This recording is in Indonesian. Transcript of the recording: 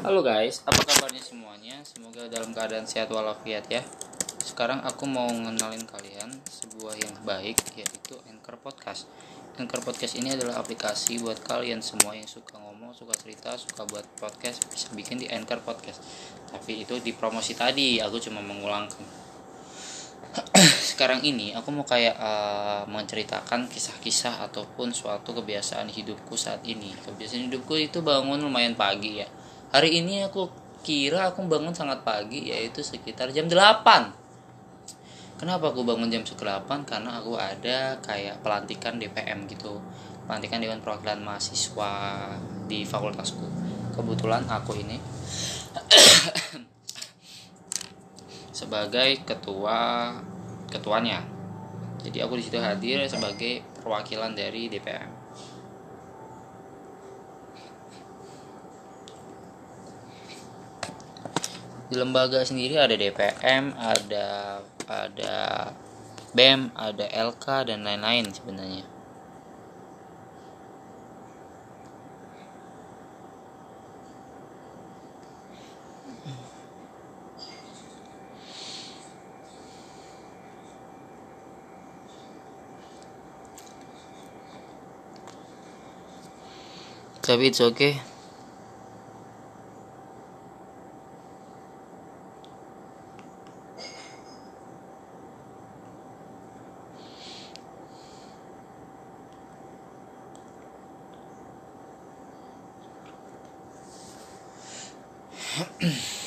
Halo guys, apa kabarnya semuanya? Semoga dalam keadaan sehat walafiat ya. Sekarang aku mau ngenalin kalian sebuah yang baik yaitu Anchor Podcast. Anchor Podcast ini adalah aplikasi buat kalian semua yang suka ngomong, suka cerita, suka buat podcast bisa bikin di Anchor Podcast. Tapi itu di promosi tadi, aku cuma mengulangkan. Sekarang ini aku mau kayak uh, menceritakan kisah-kisah ataupun suatu kebiasaan hidupku saat ini. Kebiasaan hidupku itu bangun lumayan pagi ya Hari ini aku kira aku bangun sangat pagi yaitu sekitar jam 8 Kenapa aku bangun jam 8? Karena aku ada kayak pelantikan DPM gitu. Pelantikan Dewan Perwakilan Mahasiswa di fakultasku. Kebetulan aku ini sebagai ketua ketuanya. Jadi aku di situ hadir sebagai perwakilan dari DPM di lembaga sendiri ada DPM ada ada BEM ada LK dan lain-lain sebenarnya. Tapi it's okay Huh?